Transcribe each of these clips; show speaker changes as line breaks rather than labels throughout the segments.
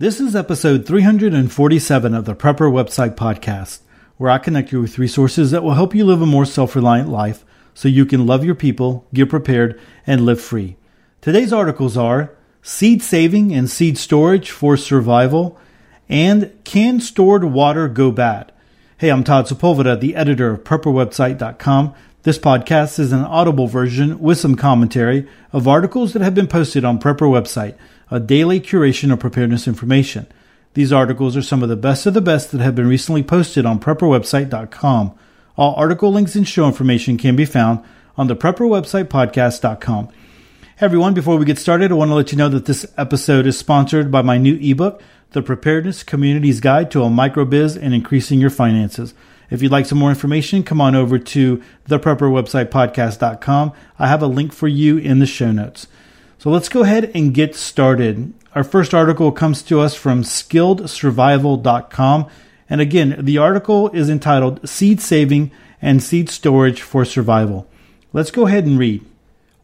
This is episode 347 of the Prepper Website Podcast, where I connect you with resources that will help you live a more self reliant life so you can love your people, get prepared, and live free. Today's articles are Seed Saving and Seed Storage for Survival and Can Stored Water Go Bad? Hey, I'm Todd Sepulveda, the editor of PrepperWebsite.com. This podcast is an audible version with some commentary of articles that have been posted on Prepper Website a daily curation of preparedness information. These articles are some of the best of the best that have been recently posted on prepperwebsite.com. All article links and show information can be found on the prepperwebsitepodcast.com. Hey everyone, before we get started, I want to let you know that this episode is sponsored by my new ebook, The Preparedness Community's Guide to a Microbiz and Increasing Your Finances. If you'd like some more information, come on over to theprepperwebsitepodcast.com. I have a link for you in the show notes. So let's go ahead and get started. Our first article comes to us from skilledsurvival.com. And again, the article is entitled Seed Saving and Seed Storage for Survival. Let's go ahead and read.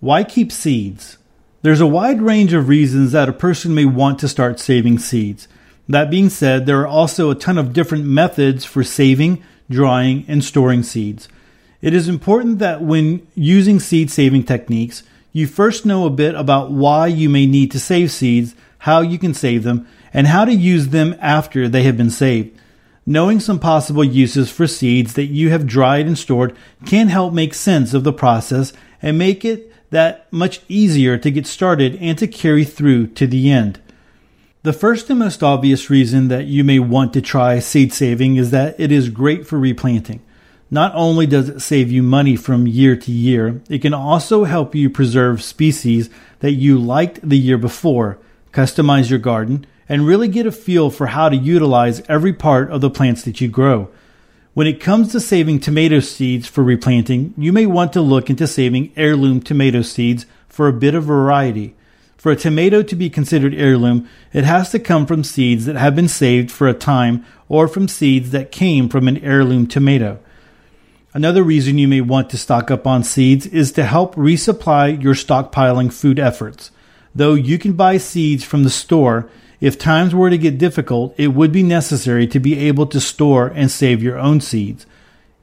Why keep seeds? There's a wide range of reasons that a person may want to start saving seeds. That being said, there are also a ton of different methods for saving, drying, and storing seeds. It is important that when using seed saving techniques, you first know a bit about why you may need to save seeds, how you can save them, and how to use them after they have been saved. Knowing some possible uses for seeds that you have dried and stored can help make sense of the process and make it that much easier to get started and to carry through to the end. The first and most obvious reason that you may want to try seed saving is that it is great for replanting. Not only does it save you money from year to year, it can also help you preserve species that you liked the year before, customize your garden, and really get a feel for how to utilize every part of the plants that you grow. When it comes to saving tomato seeds for replanting, you may want to look into saving heirloom tomato seeds for a bit of variety. For a tomato to be considered heirloom, it has to come from seeds that have been saved for a time or from seeds that came from an heirloom tomato. Another reason you may want to stock up on seeds is to help resupply your stockpiling food efforts. Though you can buy seeds from the store, if times were to get difficult, it would be necessary to be able to store and save your own seeds.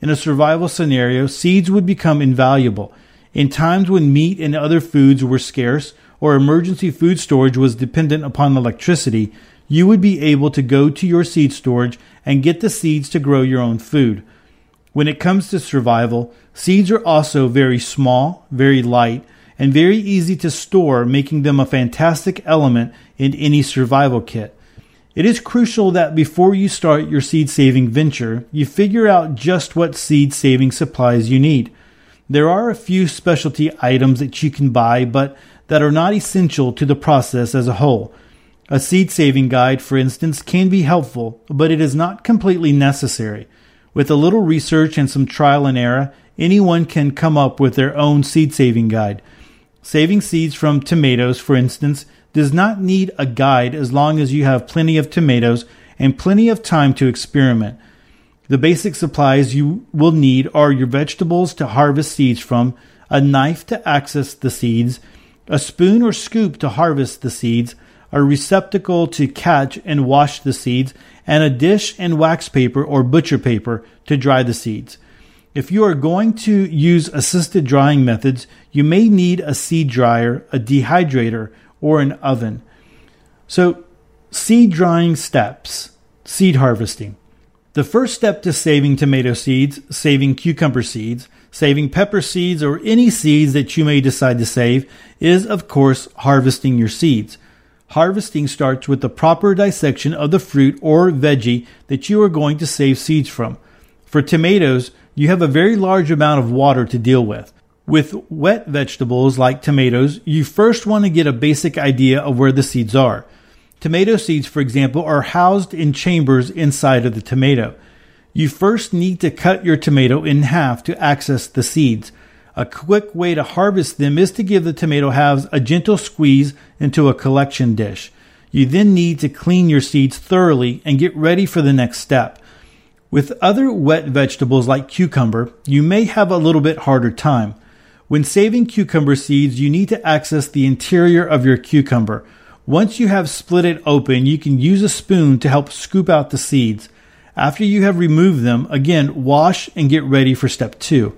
In a survival scenario, seeds would become invaluable. In times when meat and other foods were scarce or emergency food storage was dependent upon electricity, you would be able to go to your seed storage and get the seeds to grow your own food. When it comes to survival, seeds are also very small, very light, and very easy to store, making them a fantastic element in any survival kit. It is crucial that before you start your seed saving venture, you figure out just what seed saving supplies you need. There are a few specialty items that you can buy, but that are not essential to the process as a whole. A seed saving guide, for instance, can be helpful, but it is not completely necessary. With a little research and some trial and error, anyone can come up with their own seed saving guide. Saving seeds from tomatoes, for instance, does not need a guide as long as you have plenty of tomatoes and plenty of time to experiment. The basic supplies you will need are your vegetables to harvest seeds from, a knife to access the seeds, a spoon or scoop to harvest the seeds, a receptacle to catch and wash the seeds, and a dish and wax paper or butcher paper to dry the seeds. If you are going to use assisted drying methods, you may need a seed dryer, a dehydrator, or an oven. So, seed drying steps, seed harvesting. The first step to saving tomato seeds, saving cucumber seeds, saving pepper seeds, or any seeds that you may decide to save is, of course, harvesting your seeds. Harvesting starts with the proper dissection of the fruit or veggie that you are going to save seeds from. For tomatoes, you have a very large amount of water to deal with. With wet vegetables like tomatoes, you first want to get a basic idea of where the seeds are. Tomato seeds, for example, are housed in chambers inside of the tomato. You first need to cut your tomato in half to access the seeds. A quick way to harvest them is to give the tomato halves a gentle squeeze into a collection dish. You then need to clean your seeds thoroughly and get ready for the next step. With other wet vegetables like cucumber, you may have a little bit harder time. When saving cucumber seeds, you need to access the interior of your cucumber. Once you have split it open, you can use a spoon to help scoop out the seeds. After you have removed them, again, wash and get ready for step two.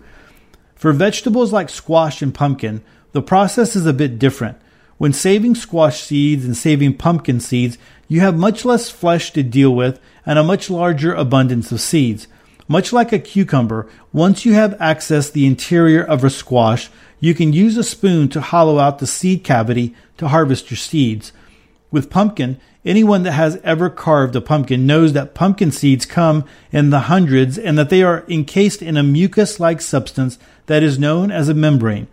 For vegetables like squash and pumpkin, the process is a bit different. When saving squash seeds and saving pumpkin seeds, you have much less flesh to deal with and a much larger abundance of seeds. Much like a cucumber, once you have accessed the interior of a squash, you can use a spoon to hollow out the seed cavity to harvest your seeds. With pumpkin, anyone that has ever carved a pumpkin knows that pumpkin seeds come in the hundreds and that they are encased in a mucus like substance that is known as a membrane.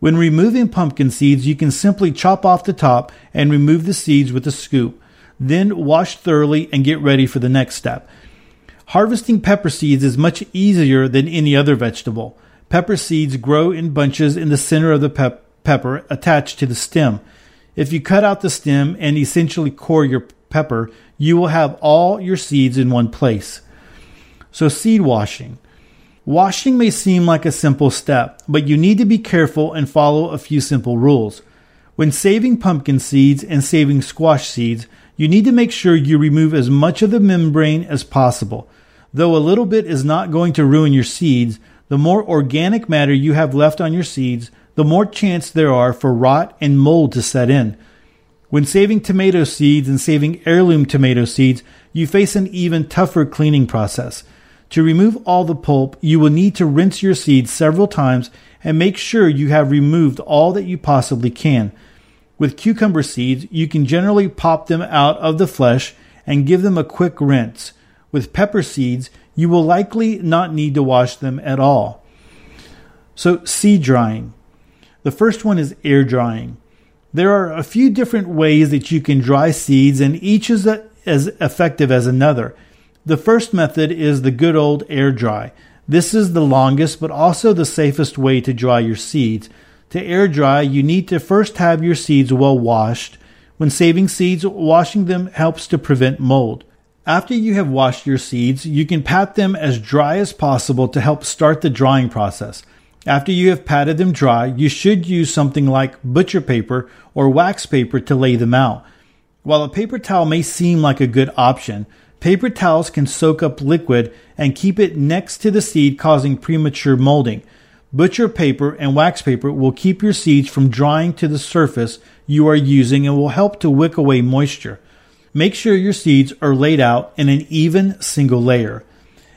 When removing pumpkin seeds, you can simply chop off the top and remove the seeds with a scoop. Then wash thoroughly and get ready for the next step. Harvesting pepper seeds is much easier than any other vegetable. Pepper seeds grow in bunches in the center of the pep- pepper attached to the stem. If you cut out the stem and essentially core your pepper, you will have all your seeds in one place. So, seed washing. Washing may seem like a simple step, but you need to be careful and follow a few simple rules. When saving pumpkin seeds and saving squash seeds, you need to make sure you remove as much of the membrane as possible. Though a little bit is not going to ruin your seeds, the more organic matter you have left on your seeds, the more chance there are for rot and mold to set in. When saving tomato seeds and saving heirloom tomato seeds, you face an even tougher cleaning process. To remove all the pulp, you will need to rinse your seeds several times and make sure you have removed all that you possibly can. With cucumber seeds, you can generally pop them out of the flesh and give them a quick rinse. With pepper seeds, you will likely not need to wash them at all. So, seed drying. The first one is air drying. There are a few different ways that you can dry seeds, and each is a, as effective as another. The first method is the good old air dry. This is the longest but also the safest way to dry your seeds. To air dry, you need to first have your seeds well washed. When saving seeds, washing them helps to prevent mold. After you have washed your seeds, you can pat them as dry as possible to help start the drying process. After you have patted them dry, you should use something like butcher paper or wax paper to lay them out. While a paper towel may seem like a good option, paper towels can soak up liquid and keep it next to the seed, causing premature molding. Butcher paper and wax paper will keep your seeds from drying to the surface you are using and will help to wick away moisture. Make sure your seeds are laid out in an even single layer.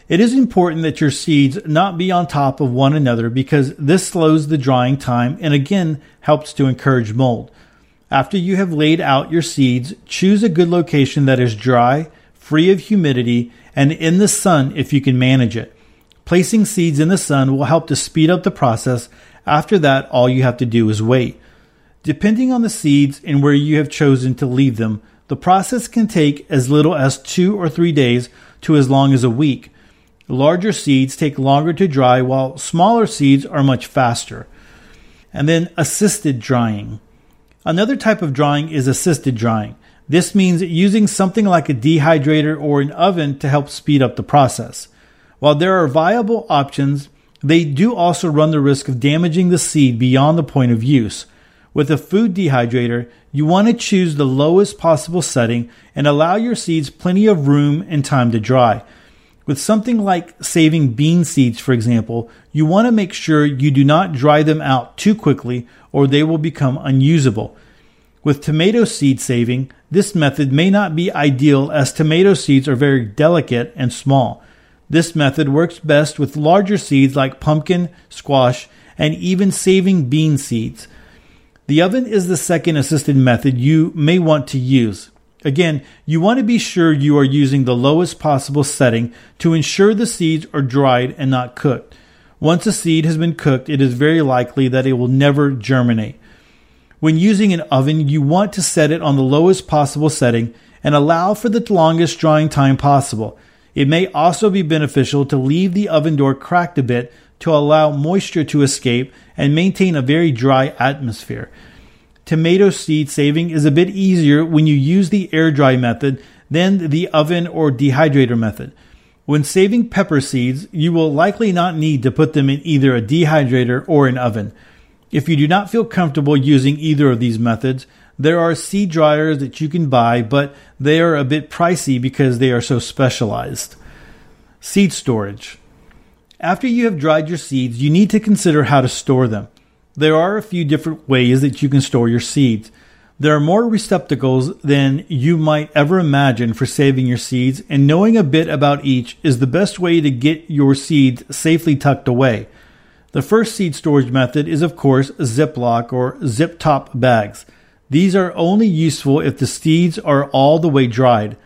It is important that your seeds not be on top of one another because this slows the drying time and again helps to encourage mold. After you have laid out your seeds, choose a good location that is dry, free of humidity, and in the sun if you can manage it. Placing seeds in the sun will help to speed up the process. After that, all you have to do is wait. Depending on the seeds and where you have chosen to leave them, the process can take as little as two or three days to as long as a week. Larger seeds take longer to dry, while smaller seeds are much faster. And then assisted drying. Another type of drying is assisted drying. This means using something like a dehydrator or an oven to help speed up the process. While there are viable options, they do also run the risk of damaging the seed beyond the point of use. With a food dehydrator, you want to choose the lowest possible setting and allow your seeds plenty of room and time to dry. With something like saving bean seeds, for example, you want to make sure you do not dry them out too quickly or they will become unusable. With tomato seed saving, this method may not be ideal as tomato seeds are very delicate and small. This method works best with larger seeds like pumpkin, squash, and even saving bean seeds. The oven is the second assisted method you may want to use. Again, you want to be sure you are using the lowest possible setting to ensure the seeds are dried and not cooked. Once a seed has been cooked, it is very likely that it will never germinate. When using an oven, you want to set it on the lowest possible setting and allow for the longest drying time possible. It may also be beneficial to leave the oven door cracked a bit to allow moisture to escape and maintain a very dry atmosphere. Tomato seed saving is a bit easier when you use the air dry method than the oven or dehydrator method. When saving pepper seeds, you will likely not need to put them in either a dehydrator or an oven. If you do not feel comfortable using either of these methods, There are seed dryers that you can buy, but they are a bit pricey because they are so specialized. Seed storage. After you have dried your seeds, you need to consider how to store them. There are a few different ways that you can store your seeds. There are more receptacles than you might ever imagine for saving your seeds, and knowing a bit about each is the best way to get your seeds safely tucked away. The first seed storage method is, of course, Ziploc or zip top bags. These are only useful if the seeds are all the way dried.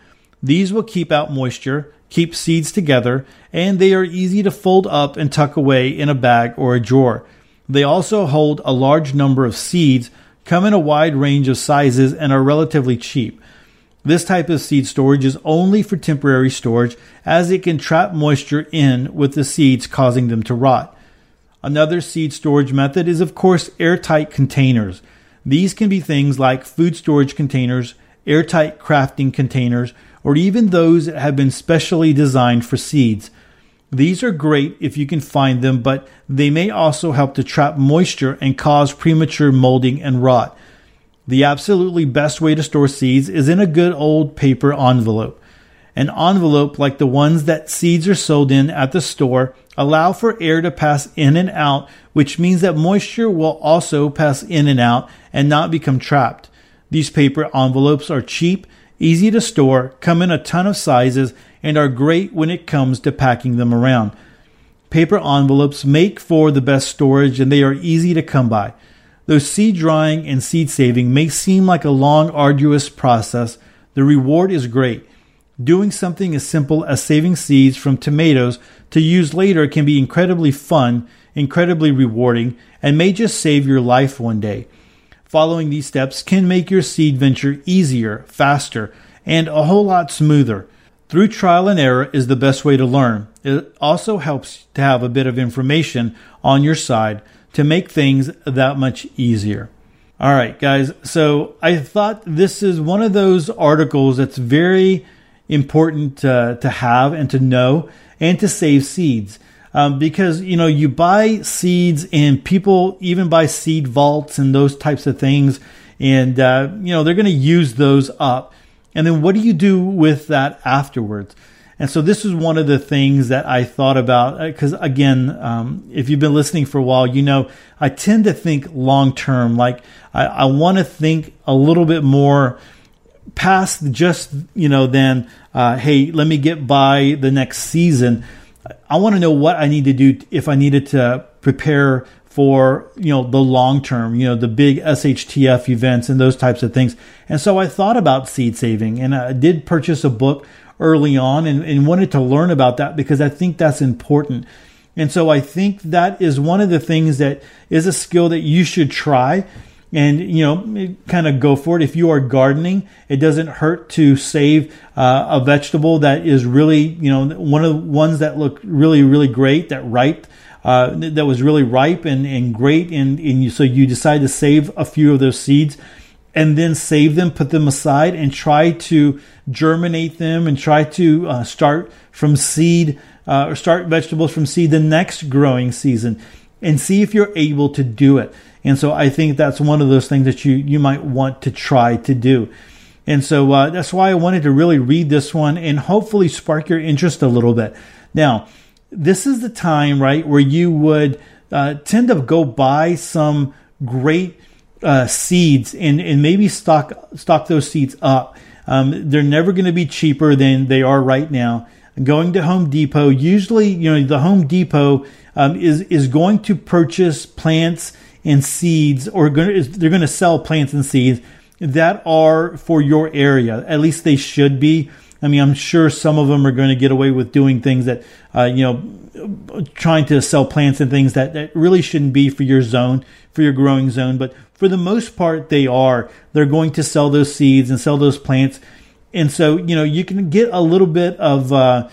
These will keep out moisture, keep seeds together, and they are easy to fold up and tuck away in a bag or a drawer. They also hold a large number of seeds come in a wide range of sizes and are relatively cheap. This type of seed storage is only for temporary storage as it can trap moisture in with the seeds causing them to rot. Another seed storage method is of course airtight containers. These can be things like food storage containers, airtight crafting containers, or even those that have been specially designed for seeds. These are great if you can find them, but they may also help to trap moisture and cause premature molding and rot. The absolutely best way to store seeds is in a good old paper envelope. An envelope like the ones that seeds are sold in at the store allow for air to pass in and out, which means that moisture will also pass in and out and not become trapped. These paper envelopes are cheap, easy to store, come in a ton of sizes, and are great when it comes to packing them around. Paper envelopes make for the best storage and they are easy to come by. Though seed drying and seed saving may seem like a long, arduous process, the reward is great. Doing something as simple as saving seeds from tomatoes to use later can be incredibly fun, incredibly rewarding, and may just save your life one day. Following these steps can make your seed venture easier, faster, and a whole lot smoother. Through trial and error is the best way to learn. It also helps to have a bit of information on your side to make things that much easier. All right, guys. So I thought this is one of those articles that's very important uh, to have and to know and to save seeds. Um, because you know you buy seeds and people even buy seed vaults and those types of things, and uh, you know they're going to use those up. And then what do you do with that afterwards? And so this is one of the things that I thought about because uh, again, um, if you've been listening for a while, you know I tend to think long term. Like I, I want to think a little bit more past just you know then uh, hey let me get by the next season. I want to know what I need to do if I needed to prepare for you know the long term, you know the big SHTF events and those types of things. And so I thought about seed saving, and I did purchase a book early on and, and wanted to learn about that because I think that's important. And so I think that is one of the things that is a skill that you should try and you know kind of go for it if you are gardening it doesn't hurt to save uh, a vegetable that is really you know one of the ones that look really really great that ripe uh, that was really ripe and, and great. And, and you, so you decide to save a few of those seeds and then save them, put them aside, and try to germinate them and try to uh, start from seed uh, or start vegetables from seed the next growing season and see if you're able to do it. And so I think that's one of those things that you, you might want to try to do. And so uh, that's why I wanted to really read this one and hopefully spark your interest a little bit. Now, this is the time, right, where you would uh, tend to go buy some great uh, seeds and, and maybe stock stock those seeds up. Um, they're never going to be cheaper than they are right now. Going to Home Depot, usually, you know, the Home Depot um, is is going to purchase plants and seeds, or going they're going to sell plants and seeds that are for your area. At least they should be. I mean, I'm sure some of them are going to get away with doing things that, uh, you know, trying to sell plants and things that, that really shouldn't be for your zone, for your growing zone. But for the most part, they are. They're going to sell those seeds and sell those plants. And so, you know, you can get a little bit of, uh,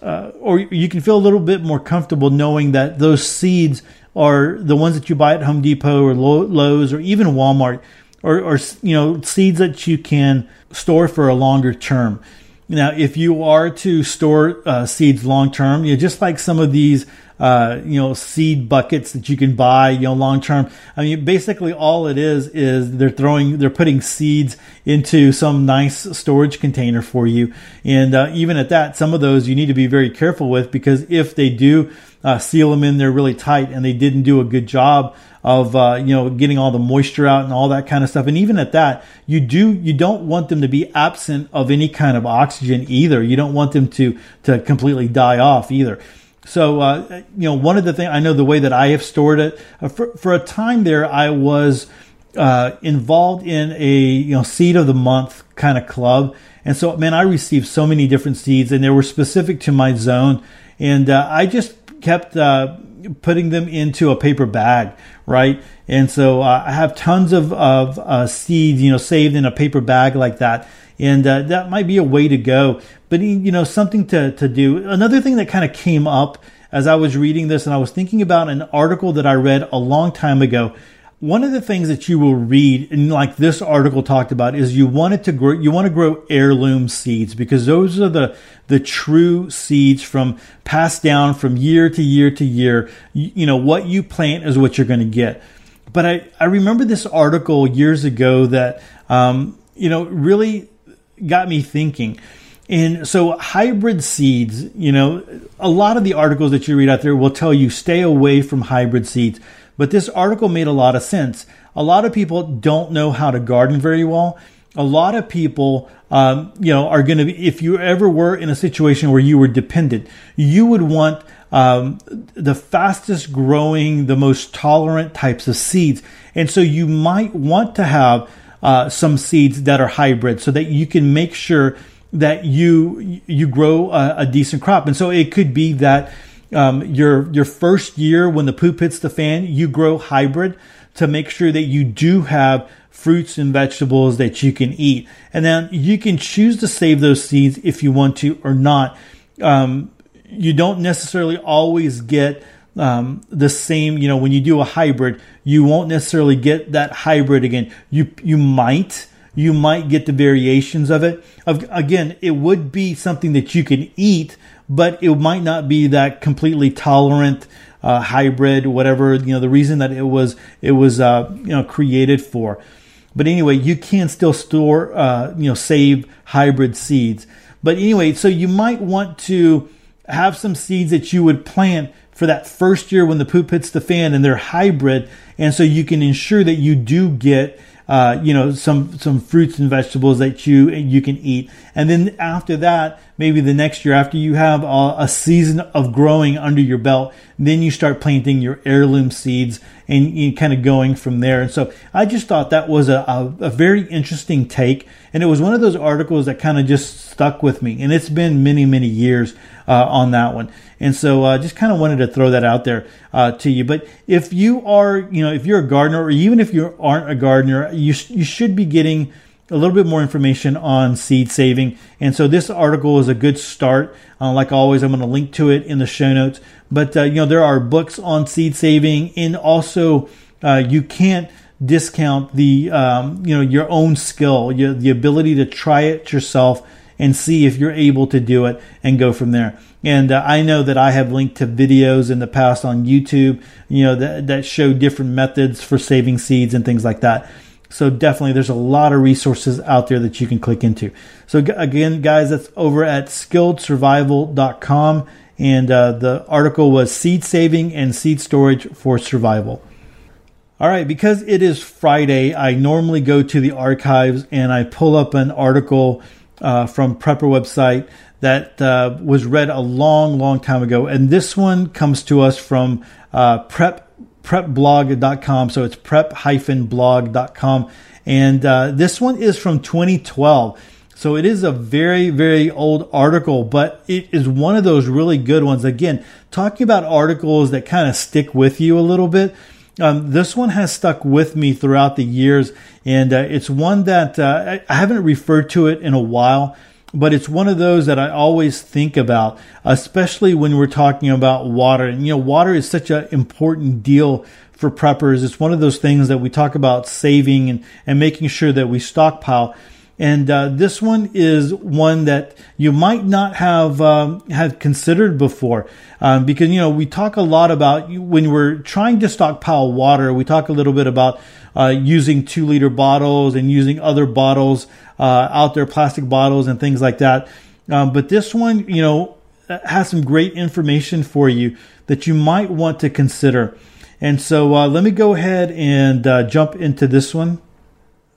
uh, or you can feel a little bit more comfortable knowing that those seeds are the ones that you buy at Home Depot or Lowe's or even Walmart, or, or you know, seeds that you can store for a longer term. Now, if you are to store uh, seeds long term, you know, just like some of these uh, you know, seed buckets that you can buy, you know, long term. I mean, basically all it is is they're throwing, they're putting seeds into some nice storage container for you. And uh, even at that, some of those you need to be very careful with because if they do uh, seal them in there really tight and they didn't do a good job of uh, you know getting all the moisture out and all that kind of stuff. And even at that, you do you don't want them to be absent of any kind of oxygen either. You don't want them to to completely die off either. So uh, you know one of the things I know the way that I have stored it uh, for for a time there I was uh, involved in a you know seed of the month kind of club. And so, man, I received so many different seeds, and they were specific to my zone. And uh, I just kept uh, putting them into a paper bag, right? And so uh, I have tons of, of uh, seeds, you know, saved in a paper bag like that. And uh, that might be a way to go. But, you know, something to, to do. Another thing that kind of came up as I was reading this, and I was thinking about an article that I read a long time ago one of the things that you will read and like this article talked about is you wanted to grow you want to grow heirloom seeds because those are the the true seeds from passed down from year to year to year you, you know what you plant is what you're going to get but i i remember this article years ago that um, you know really got me thinking and so hybrid seeds you know a lot of the articles that you read out there will tell you stay away from hybrid seeds but this article made a lot of sense. A lot of people don't know how to garden very well. A lot of people, um, you know, are going to be, if you ever were in a situation where you were dependent, you would want um, the fastest growing, the most tolerant types of seeds. And so you might want to have uh, some seeds that are hybrid so that you can make sure that you you grow a, a decent crop. And so it could be that um, your your first year when the poop hits the fan, you grow hybrid to make sure that you do have fruits and vegetables that you can eat, and then you can choose to save those seeds if you want to or not. Um, you don't necessarily always get um, the same. You know, when you do a hybrid, you won't necessarily get that hybrid again. You you might you might get the variations of it. Of, again, it would be something that you can eat, but it might not be that completely tolerant uh, hybrid, whatever you know the reason that it was it was uh, you know created for. But anyway, you can still store uh, you know save hybrid seeds. But anyway, so you might want to have some seeds that you would plant for that first year when the poop hits the fan and they're hybrid, and so you can ensure that you do get uh, you know, some some fruits and vegetables that you you can eat. And then after that, maybe the next year, after you have a, a season of growing under your belt, then you start planting your heirloom seeds and you kind of going from there. And so I just thought that was a, a, a very interesting take. And it was one of those articles that kind of just stuck with me. And it's been many, many years uh, on that one. And so uh, just kind of wanted to throw that out there uh, to you. But if you are, you know, if you're a gardener or even if you aren't a gardener, you, you should be getting a little bit more information on seed saving. And so this article is a good start. Uh, like always, I'm going to link to it in the show notes. But, uh, you know, there are books on seed saving and also uh, you can't discount the, um, you know, your own skill, your, the ability to try it yourself and see if you're able to do it and go from there. And uh, I know that I have linked to videos in the past on YouTube, you know, that, that show different methods for saving seeds and things like that. So definitely there's a lot of resources out there that you can click into. So again, guys, that's over at skilledsurvival.com. And uh, the article was seed saving and seed storage for survival. All right, because it is Friday, I normally go to the archives and I pull up an article uh, from Prepper website that uh, was read a long, long time ago. And this one comes to us from uh, prep prepblog.com. So it's prep-blog.com. And uh, this one is from 2012. So it is a very, very old article, but it is one of those really good ones. Again, talking about articles that kind of stick with you a little bit. Um, this one has stuck with me throughout the years, and uh, it's one that uh, I haven't referred to it in a while, but it's one of those that I always think about, especially when we're talking about water. And you know, water is such an important deal for preppers. It's one of those things that we talk about saving and, and making sure that we stockpile. And uh, this one is one that you might not have um, have considered before, um, because you know we talk a lot about when we're trying to stockpile water. We talk a little bit about uh, using two liter bottles and using other bottles uh, out there, plastic bottles and things like that. Um, but this one, you know, has some great information for you that you might want to consider. And so uh, let me go ahead and uh, jump into this one.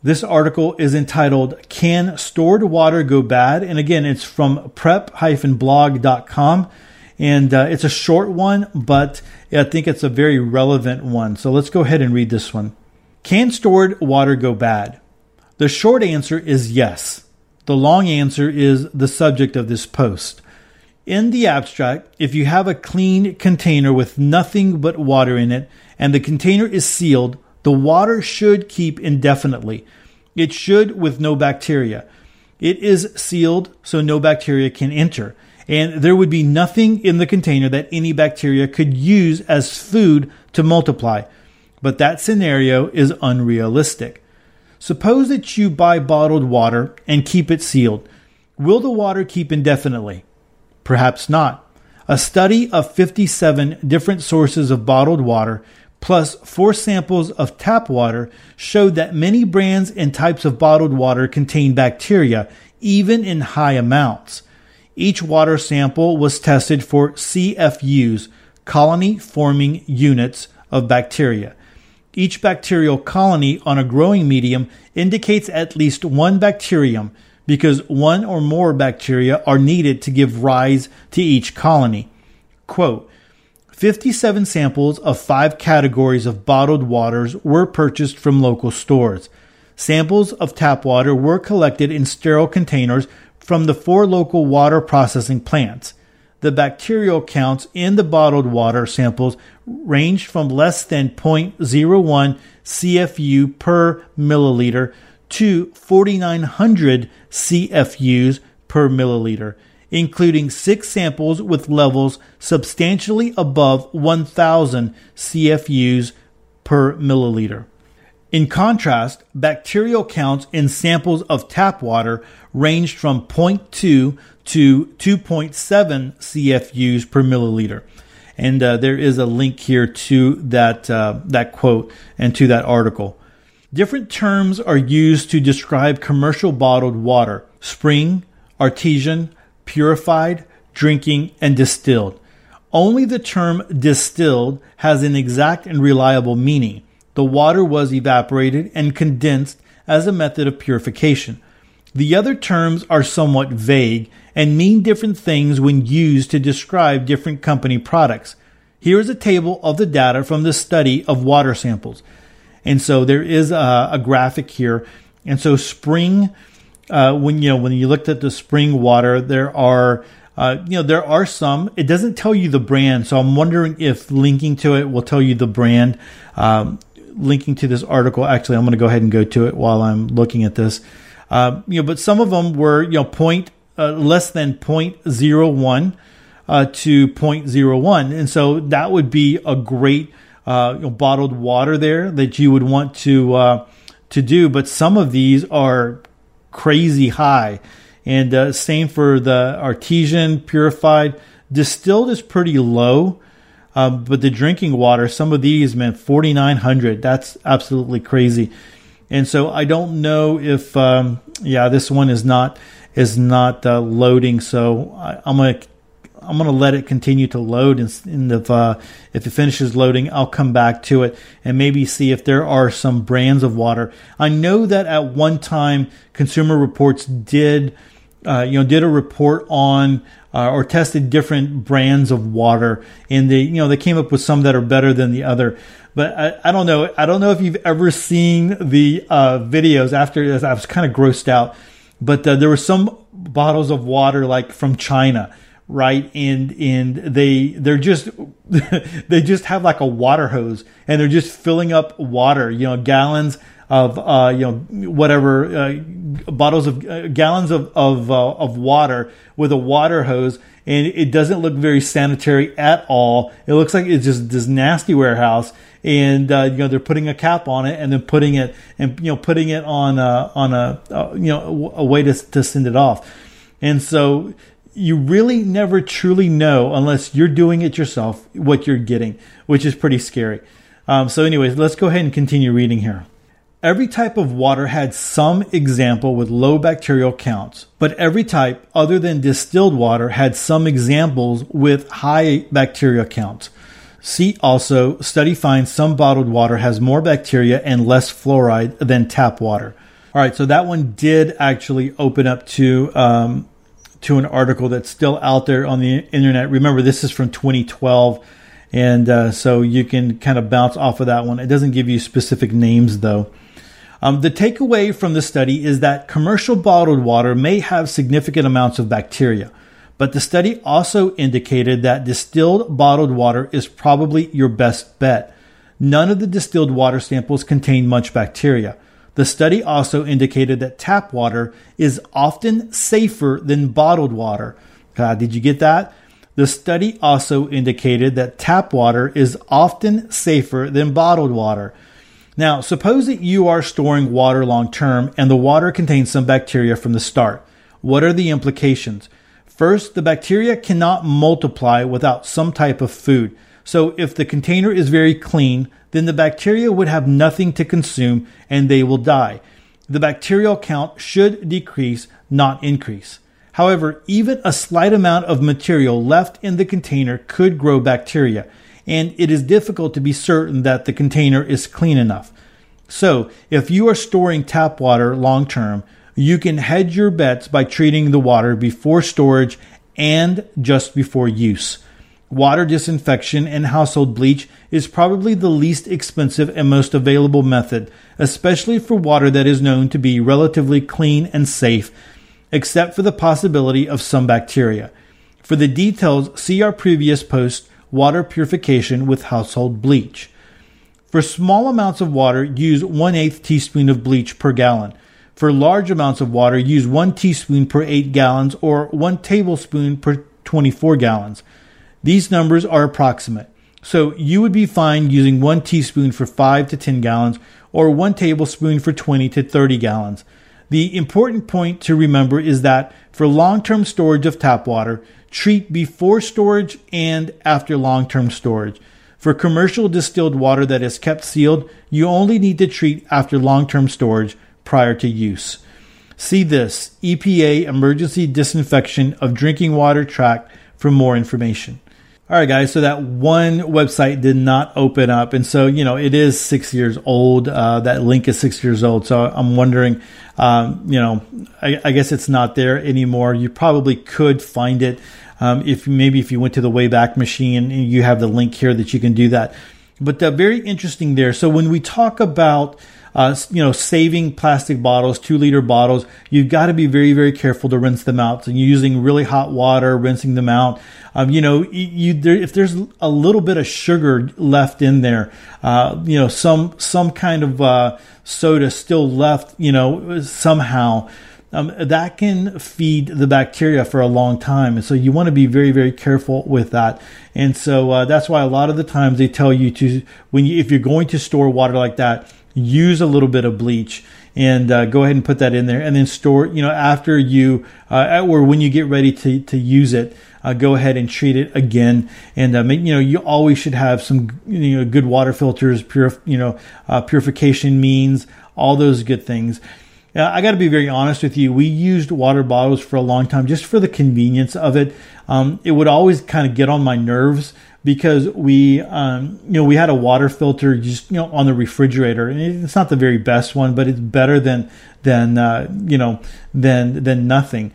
This article is entitled Can Stored Water Go Bad? And again, it's from prep-blog.com. And uh, it's a short one, but I think it's a very relevant one. So let's go ahead and read this one. Can stored water go bad? The short answer is yes. The long answer is the subject of this post. In the abstract, if you have a clean container with nothing but water in it and the container is sealed, the water should keep indefinitely. It should with no bacteria. It is sealed so no bacteria can enter. And there would be nothing in the container that any bacteria could use as food to multiply. But that scenario is unrealistic. Suppose that you buy bottled water and keep it sealed. Will the water keep indefinitely? Perhaps not. A study of 57 different sources of bottled water plus four samples of tap water showed that many brands and types of bottled water contain bacteria, even in high amounts. Each water sample was tested for CFUs, colony forming units of bacteria. Each bacterial colony on a growing medium indicates at least one bacterium because one or more bacteria are needed to give rise to each colony. Quote, 57 samples of five categories of bottled waters were purchased from local stores. Samples of tap water were collected in sterile containers from the four local water processing plants. The bacterial counts in the bottled water samples ranged from less than 0.01 CFU per milliliter to 4,900 CFUs per milliliter including six samples with levels substantially above 1,000 CFUs per milliliter. In contrast, bacterial counts in samples of tap water ranged from 0.2 to 2.7 CFUs per milliliter. And uh, there is a link here to that, uh, that quote and to that article. Different terms are used to describe commercial bottled water spring, artesian, purified, drinking, and distilled. Only the term distilled has an exact and reliable meaning. The water was evaporated and condensed as a method of purification. The other terms are somewhat vague and mean different things when used to describe different company products. Here is a table of the data from the study of water samples. And so there is a, a graphic here. And so spring uh, when you know when you looked at the spring water, there are uh, you know there are some. It doesn't tell you the brand, so I'm wondering if linking to it will tell you the brand. Um, linking to this article, actually, I'm going to go ahead and go to it while I'm looking at this. Uh, you know, but some of them were you know point uh, less than 0.01 uh, to 0.01, and so that would be a great uh, you know, bottled water there that you would want to to do. But some of these are crazy high. And uh, same for the artesian purified. Distilled is pretty low, um, but the drinking water, some of these, man, 4,900. That's absolutely crazy. And so I don't know if, um, yeah, this one is not is not uh, loading. So I, am gonna I'm to let it continue to load, and, and if uh, if it finishes loading, I'll come back to it and maybe see if there are some brands of water. I know that at one time, Consumer Reports did, uh, you know, did a report on uh, or tested different brands of water, and they, you know, they came up with some that are better than the other. But I, I don't know. I don't know if you've ever seen the uh, videos after this. I was kind of grossed out, but uh, there were some bottles of water like from China right and and they they're just they just have like a water hose and they're just filling up water you know gallons of uh, you know whatever uh, bottles of uh, gallons of of, uh, of water with a water hose, and it doesn't look very sanitary at all. It looks like it's just this nasty warehouse, and uh, you know they're putting a cap on it and then putting it and you know putting it on a, on a you know a way to to send it off, and so you really never truly know unless you're doing it yourself what you're getting, which is pretty scary. Um, so, anyways, let's go ahead and continue reading here. Every type of water had some example with low bacterial counts, but every type other than distilled water had some examples with high bacterial counts. See also, study finds some bottled water has more bacteria and less fluoride than tap water. All right, so that one did actually open up to um, to an article that's still out there on the internet. Remember, this is from 2012, and uh, so you can kind of bounce off of that one. It doesn't give you specific names, though. Um, the takeaway from the study is that commercial bottled water may have significant amounts of bacteria, but the study also indicated that distilled bottled water is probably your best bet. None of the distilled water samples contain much bacteria. The study also indicated that tap water is often safer than bottled water. Uh, did you get that? The study also indicated that tap water is often safer than bottled water. Now, suppose that you are storing water long term and the water contains some bacteria from the start. What are the implications? First, the bacteria cannot multiply without some type of food. So, if the container is very clean, then the bacteria would have nothing to consume and they will die. The bacterial count should decrease, not increase. However, even a slight amount of material left in the container could grow bacteria, and it is difficult to be certain that the container is clean enough. So, if you are storing tap water long term, you can hedge your bets by treating the water before storage and just before use. Water disinfection and household bleach is probably the least expensive and most available method, especially for water that is known to be relatively clean and safe, except for the possibility of some bacteria. For the details, see our previous post, Water Purification with Household Bleach. For small amounts of water, use 1 8 teaspoon of bleach per gallon. For large amounts of water, use 1 teaspoon per 8 gallons or 1 tablespoon per 24 gallons. These numbers are approximate. So you would be fine using one teaspoon for 5 to 10 gallons or one tablespoon for 20 to 30 gallons. The important point to remember is that for long term storage of tap water, treat before storage and after long term storage. For commercial distilled water that is kept sealed, you only need to treat after long term storage prior to use. See this EPA Emergency Disinfection of Drinking Water Tract for more information. All right, guys. So that one website did not open up, and so you know it is six years old. Uh, that link is six years old. So I'm wondering, um, you know, I, I, guess it's not there anymore. You probably could find it um, if maybe if you went to the Wayback Machine you have the link here that you can do that. But uh, very interesting there. So when we talk about uh, you know, saving plastic bottles, two liter bottles, you've got to be very, very careful to rinse them out. So using really hot water, rinsing them out. Um, you know, you, there, if there's a little bit of sugar left in there, uh, you know, some some kind of uh, soda still left, you know, somehow. Um, that can feed the bacteria for a long time. And so you want to be very, very careful with that. And so uh, that's why a lot of the times they tell you to, when you, if you're going to store water like that, use a little bit of bleach and uh, go ahead and put that in there and then store you know after you uh, or when you get ready to, to use it uh, go ahead and treat it again and make, you know you always should have some you know good water filters pure you know uh, purification means all those good things I got to be very honest with you. We used water bottles for a long time just for the convenience of it. Um, it would always kind of get on my nerves because we, um, you know, we had a water filter just you know on the refrigerator, and it's not the very best one, but it's better than than uh, you know than than nothing.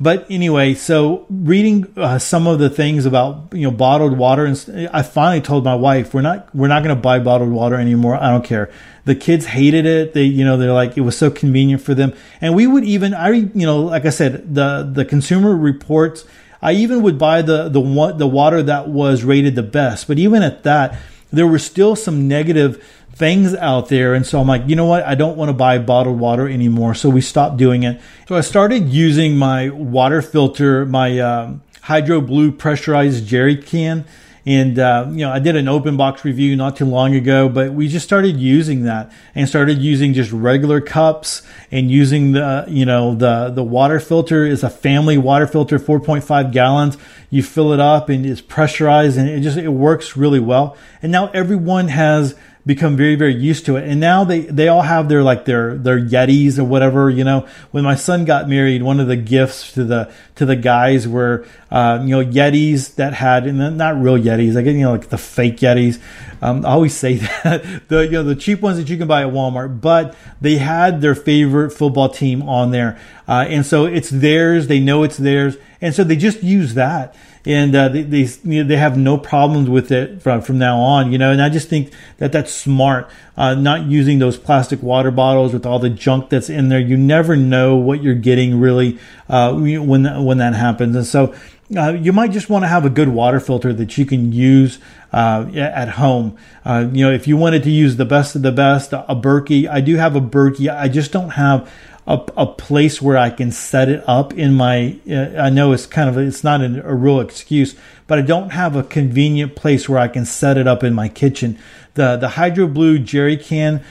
But anyway, so reading uh, some of the things about you know bottled water, and I finally told my wife we're not we're not going to buy bottled water anymore. I don't care. The kids hated it. They you know they're like it was so convenient for them, and we would even I you know like I said the the consumer reports. I even would buy the the the water that was rated the best, but even at that, there were still some negative things out there. And so I'm like, you know what? I don't want to buy bottled water anymore. So we stopped doing it. So I started using my water filter, my um, HydroBlu pressurized jerry can. And, uh, you know, I did an open box review not too long ago, but we just started using that and started using just regular cups and using the, you know, the, the water filter is a family water filter, 4.5 gallons. You fill it up and it's pressurized and it just, it works really well. And now everyone has, become very very used to it. And now they they all have their like their their yetis or whatever you know. When my son got married one of the gifts to the to the guys were uh, you know yetis that had and not real yetis i get you know like the fake yetis. Um, i always say that the you know the cheap ones that you can buy at walmart but they had their favorite football team on there. Uh, and so it's theirs they know it's theirs. And so they just use that and uh, they they, you know, they have no problems with it from from now on. You know, and I just think that that's smart. Uh, not using those plastic water bottles with all the junk that's in there. You never know what you're getting really uh, when when that happens, and so. Uh, you might just want to have a good water filter that you can use uh, at home. Uh, you know, if you wanted to use the best of the best, a Berkey. I do have a Berkey. I just don't have a, a place where I can set it up in my. Uh, I know it's kind of it's not a, real excuse, but I don't have a convenient place where I can set it up in my kitchen. The the HydroBlu jerry can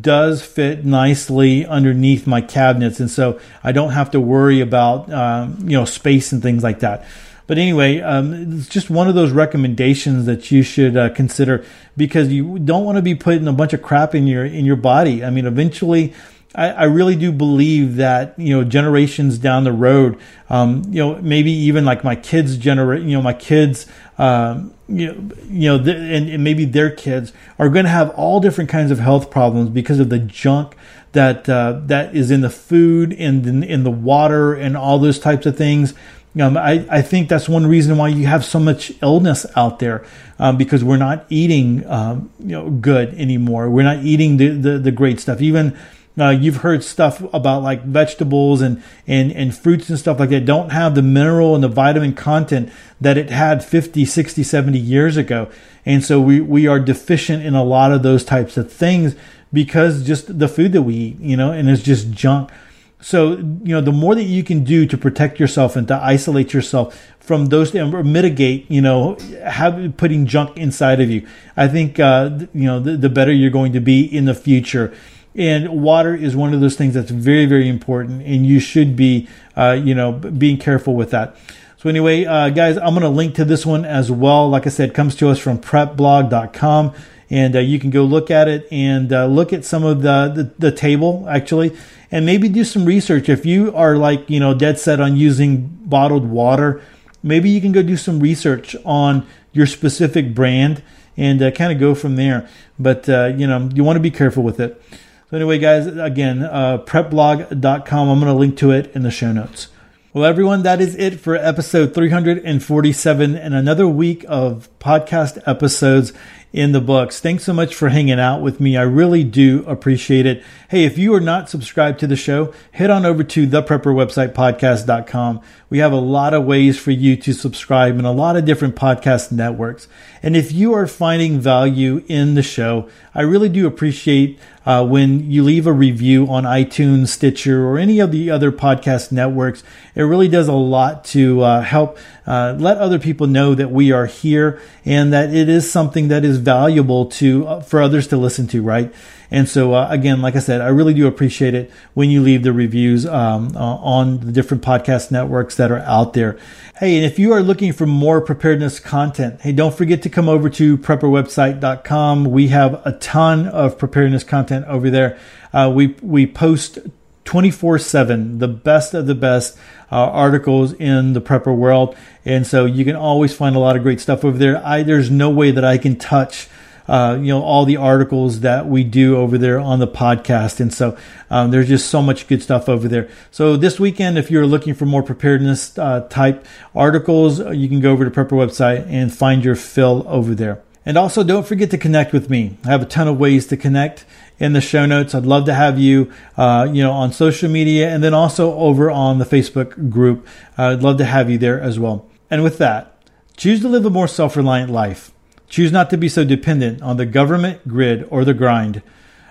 does fit nicely underneath my cabinets, and so I don't have to worry about um, you know space and things like that. But anyway, um, it's just one of those recommendations that you should uh, consider because you don't want to be putting a bunch of crap in your in your body. I mean, eventually I, I, really do believe that you know generations down the road, um, you know maybe even like my kids' generation, you know my kids, um, you know, you know, th- and, and, maybe their kids are going to have all different kinds of health problems because of the junk that uh, that is in the food and in, in the water and all those types of things. Um, I, I think that's one reason why you have so much illness out there um, because we're not eating um, you know good anymore. We're not eating the, the, the great stuff. Even uh, you've heard stuff about like vegetables and, and, and fruits and stuff like that don't have the mineral and the vitamin content that it had 50, 60, 70 years ago. And so we, we are deficient in a lot of those types of things because just the food that we eat, you know, and it's just junk. So, you know, the more that you can do to protect yourself and to isolate yourself from those or mitigate, you know, have putting junk inside of you, I think, uh, you know, the, the better you're going to be in the future. And water is one of those things that's very, very important, and you should be, uh, you know, being careful with that. So anyway, uh, guys, I'm going to link to this one as well. Like I said, comes to us from prepblog.com, and uh, you can go look at it and uh, look at some of the, the, the table actually, and maybe do some research. If you are like you know dead set on using bottled water, maybe you can go do some research on your specific brand and uh, kind of go from there. But uh, you know, you want to be careful with it. So, anyway, guys, again, uh, prepblog.com. I'm going to link to it in the show notes. Well, everyone, that is it for episode 347 and another week of podcast episodes in the books. Thanks so much for hanging out with me. I really do appreciate it. Hey, if you are not subscribed to the show, head on over to the prepper website podcast.com. We have a lot of ways for you to subscribe and a lot of different podcast networks. And if you are finding value in the show, I really do appreciate uh, when you leave a review on iTunes, Stitcher, or any of the other podcast networks. It really does a lot to uh, help uh, let other people know that we are here and that it is something that is valuable to uh, for others to listen to, right? And so, uh, again, like I said, I really do appreciate it when you leave the reviews um, uh, on the different podcast networks that are out there. Hey, and if you are looking for more preparedness content, hey, don't forget to come over to prepperwebsite.com. We have a ton of preparedness content over there. Uh, we we post 24 7, the best of the best uh, articles in the prepper world. And so you can always find a lot of great stuff over there. I, there's no way that I can touch uh, you know all the articles that we do over there on the podcast. And so um, there's just so much good stuff over there. So this weekend if you're looking for more preparedness uh, type articles uh, you can go over to prepper website and find your fill over there. And also don't forget to connect with me. I have a ton of ways to connect in the show notes i'd love to have you uh, you know on social media and then also over on the facebook group i'd love to have you there as well and with that choose to live a more self-reliant life Choose not to be so dependent on the government, grid, or the grind.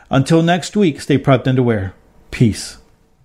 Until next week, stay prepped and aware. Peace.